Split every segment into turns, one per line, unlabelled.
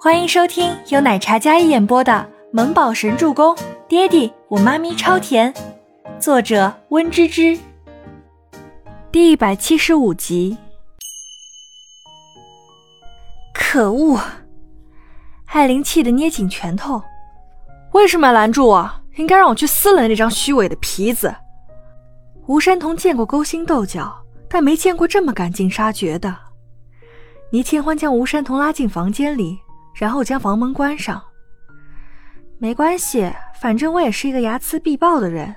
欢迎收听由奶茶嘉一演播的《萌宝神助攻》，爹地我妈咪超甜，作者温芝芝。第一百七十五集。可恶！艾琳气得捏紧拳头，
为什么要拦住我？应该让我去撕了那张虚伪的皮子。
吴山童见过勾心斗角，但没见过这么赶尽杀绝的。倪清欢将吴山童拉进房间里。然后将房门关上。没关系，反正我也是一个睚眦必报的人。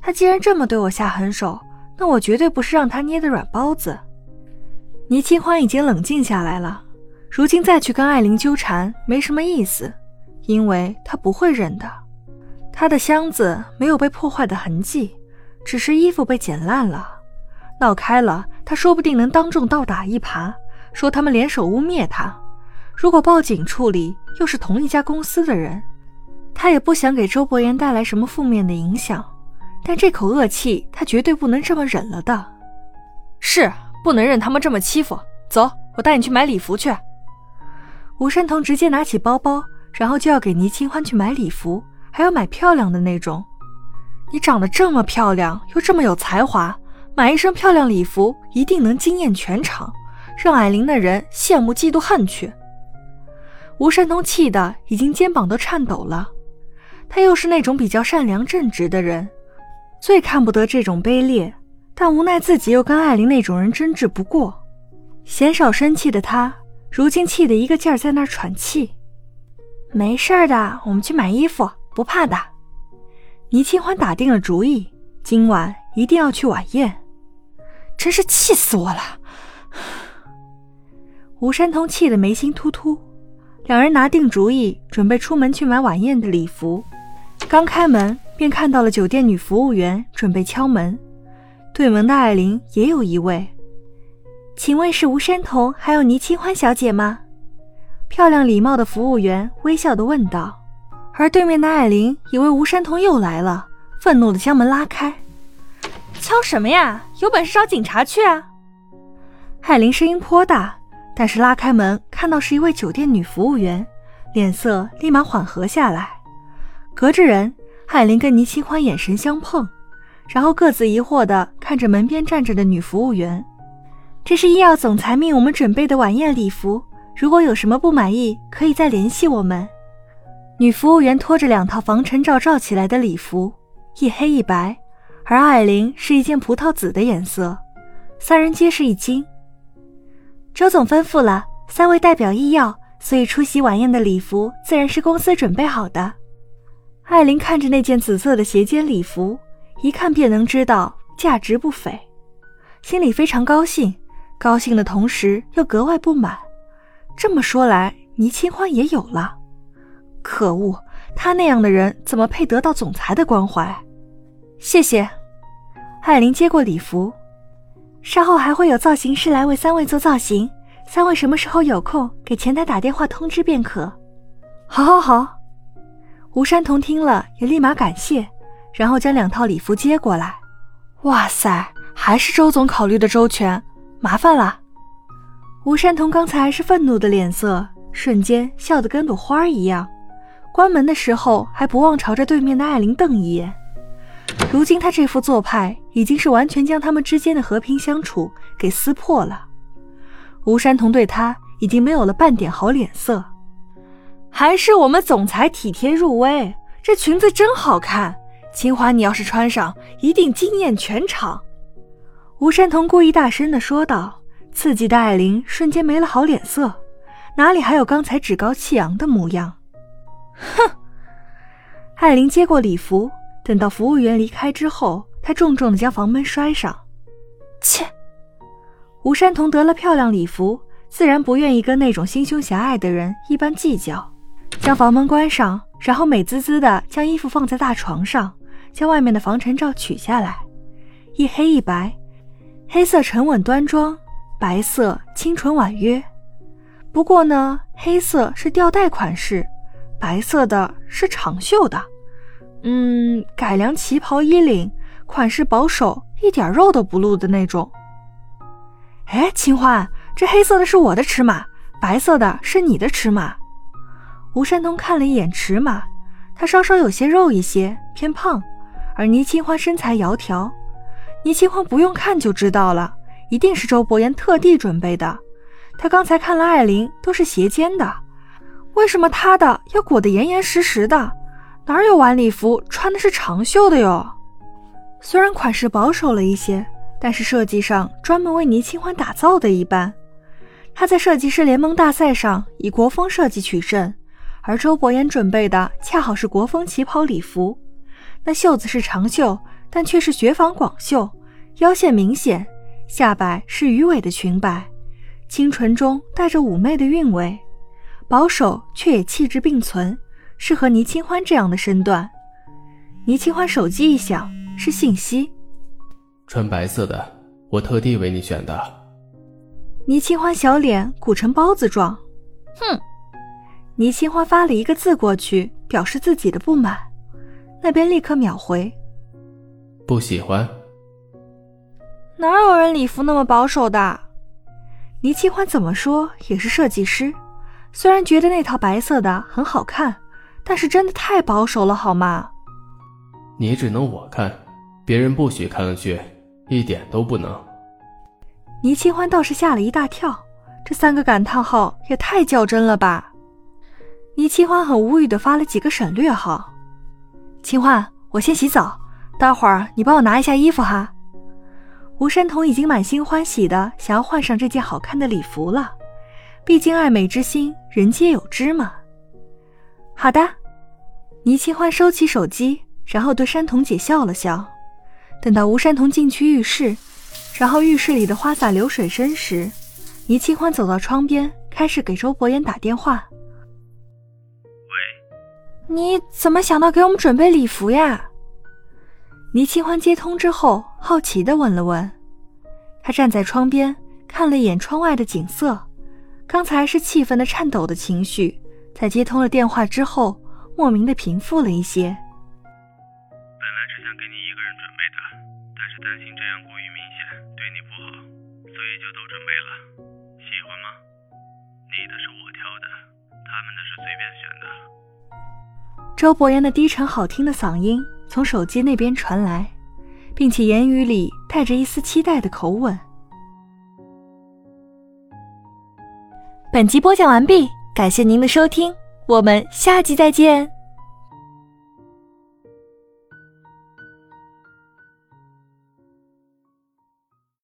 他既然这么对我下狠手，那我绝对不是让他捏的软包子。倪清欢已经冷静下来了，如今再去跟艾琳纠缠没什么意思，因为他不会认的。他的箱子没有被破坏的痕迹，只是衣服被剪烂了。闹开了，他说不定能当众倒打一耙，说他们联手污蔑他。如果报警处理，又是同一家公司的人，他也不想给周伯言带来什么负面的影响。但这口恶气，他绝对不能这么忍了的。
是，不能任他们这么欺负。走，我带你去买礼服去。
吴山童直接拿起包包，然后就要给倪清欢去买礼服，还要买漂亮的那种。你长得这么漂亮，又这么有才华，买一身漂亮礼服一定能惊艳全场，让矮玲的人羡慕嫉妒恨去。吴山童气得已经肩膀都颤抖了，他又是那种比较善良正直的人，最看不得这种卑劣，但无奈自己又跟艾琳那种人争执不过，鲜少生气的他，如今气得一个劲儿在那儿喘气。没事的，我们去买衣服，不怕的。倪清欢打定了主意，今晚一定要去晚宴，真是气死我了。吴山童气得眉心突突。两人拿定主意，准备出门去买晚宴的礼服。刚开门，便看到了酒店女服务员准备敲门。对门的艾琳也有一位，请问是吴山童还有倪清欢小姐吗？漂亮礼貌的服务员微笑的问道。而对面的艾琳以为吴山童又来了，愤怒的将门拉开。
敲什么呀？有本事找警察去啊！
艾琳声音颇大。但是拉开门，看到是一位酒店女服务员，脸色立马缓和下来。隔着人，海林跟倪清欢眼神相碰，然后各自疑惑地看着门边站着的女服务员。这是医药总裁命我们准备的晚宴礼服，如果有什么不满意，可以再联系我们。女服务员拖着两套防尘罩罩起来的礼服，一黑一白，而艾琳是一件葡萄紫的颜色，三人皆是一惊。周总吩咐了，三位代表医药，所以出席晚宴的礼服自然是公司准备好的。艾琳看着那件紫色的斜肩礼服，一看便能知道价值不菲，心里非常高兴，高兴的同时又格外不满。这么说来，倪清欢也有了。可恶，他那样的人怎么配得到总裁的关怀？谢谢。艾琳接过礼服。稍后还会有造型师来为三位做造型，三位什么时候有空，给前台打电话通知便可。好，好，好。吴山童听了也立马感谢，然后将两套礼服接过来。哇塞，还是周总考虑的周全，麻烦了。吴山童刚才是愤怒的脸色，瞬间笑得跟朵花一样。关门的时候还不忘朝着对面的艾琳瞪一眼。如今他这副做派已经是完全将他们之间的和平相处给撕破了。吴山童对他已经没有了半点好脸色。还是我们总裁体贴入微，这裙子真好看，清华你要是穿上，一定惊艳全场。吴山童故意大声的说道，刺激的艾琳瞬间没了好脸色，哪里还有刚才趾高气扬的模样？哼！艾琳接过礼服。等到服务员离开之后，他重重的将房门摔上。切！吴山童得了漂亮礼服，自然不愿意跟那种心胸狭隘的人一般计较，将房门关上，然后美滋滋的将衣服放在大床上，将外面的防尘罩取下来，一黑一白，黑色沉稳端庄，白色清纯婉约。不过呢，黑色是吊带款式，白色的是长袖的。嗯，改良旗袍衣领，款式保守，一点肉都不露的那种。哎，清欢，这黑色的是我的尺码，白色的是你的尺码。吴山童看了一眼尺码，他稍稍有些肉一些，偏胖，而倪清欢身材窈窕。倪清欢不用看就知道了，一定是周伯言特地准备的。他刚才看了艾琳，都是斜肩的，为什么他的要裹得严严实实的？哪有晚礼服穿的是长袖的哟？虽然款式保守了一些，但是设计上专门为倪清欢打造的一般。他在设计师联盟大赛上以国风设计取胜，而周伯言准备的恰好是国风旗袍礼服，那袖子是长袖。但却是雪纺广袖，腰线明显，下摆是鱼尾的裙摆，清纯中带着妩媚的韵味，保守却也气质并存，适合倪清欢这样的身段。倪清欢手机一响，是信息。
穿白色的，我特地为你选的。
倪清欢小脸鼓成包子状，
哼。
倪清欢发了一个字过去，表示自己的不满，那边立刻秒回。
不喜欢？
哪有人礼服那么保守的？倪清欢怎么说也是设计师，虽然觉得那套白色的很好看，但是真的太保守了，好吗？
你只能我看，别人不许看上去，一点都不能。
倪清欢倒是吓了一大跳，这三个感叹号也太较真了吧！倪清欢很无语的发了几个省略号。清欢，我先洗澡。待会儿你帮我拿一下衣服哈。吴山童已经满心欢喜的想要换上这件好看的礼服了，毕竟爱美之心人皆有之嘛。好的，倪清欢收起手机，然后对山童姐笑了笑。等到吴山童进去浴室，然后浴室里的花洒流水声时，倪清欢走到窗边，开始给周伯言打电话。
喂，
你怎么想到给我们准备礼服呀？倪清欢接通之后，好奇地问了问。他站在窗边，看了一眼窗外的景色。刚才是气愤的、颤抖的情绪，在接通了电话之后，莫名的平复了一些。
本来是想给你一个人准备的，但是担心这样过于明显，对你不好，所以就都准备了。喜欢吗？你的是我挑的，他们的是随便选的。
周伯言的低沉好听的嗓音。从手机那边传来，并且言语里带着一丝期待的口吻。本集播讲完毕，感谢您的收听，我们下集再见。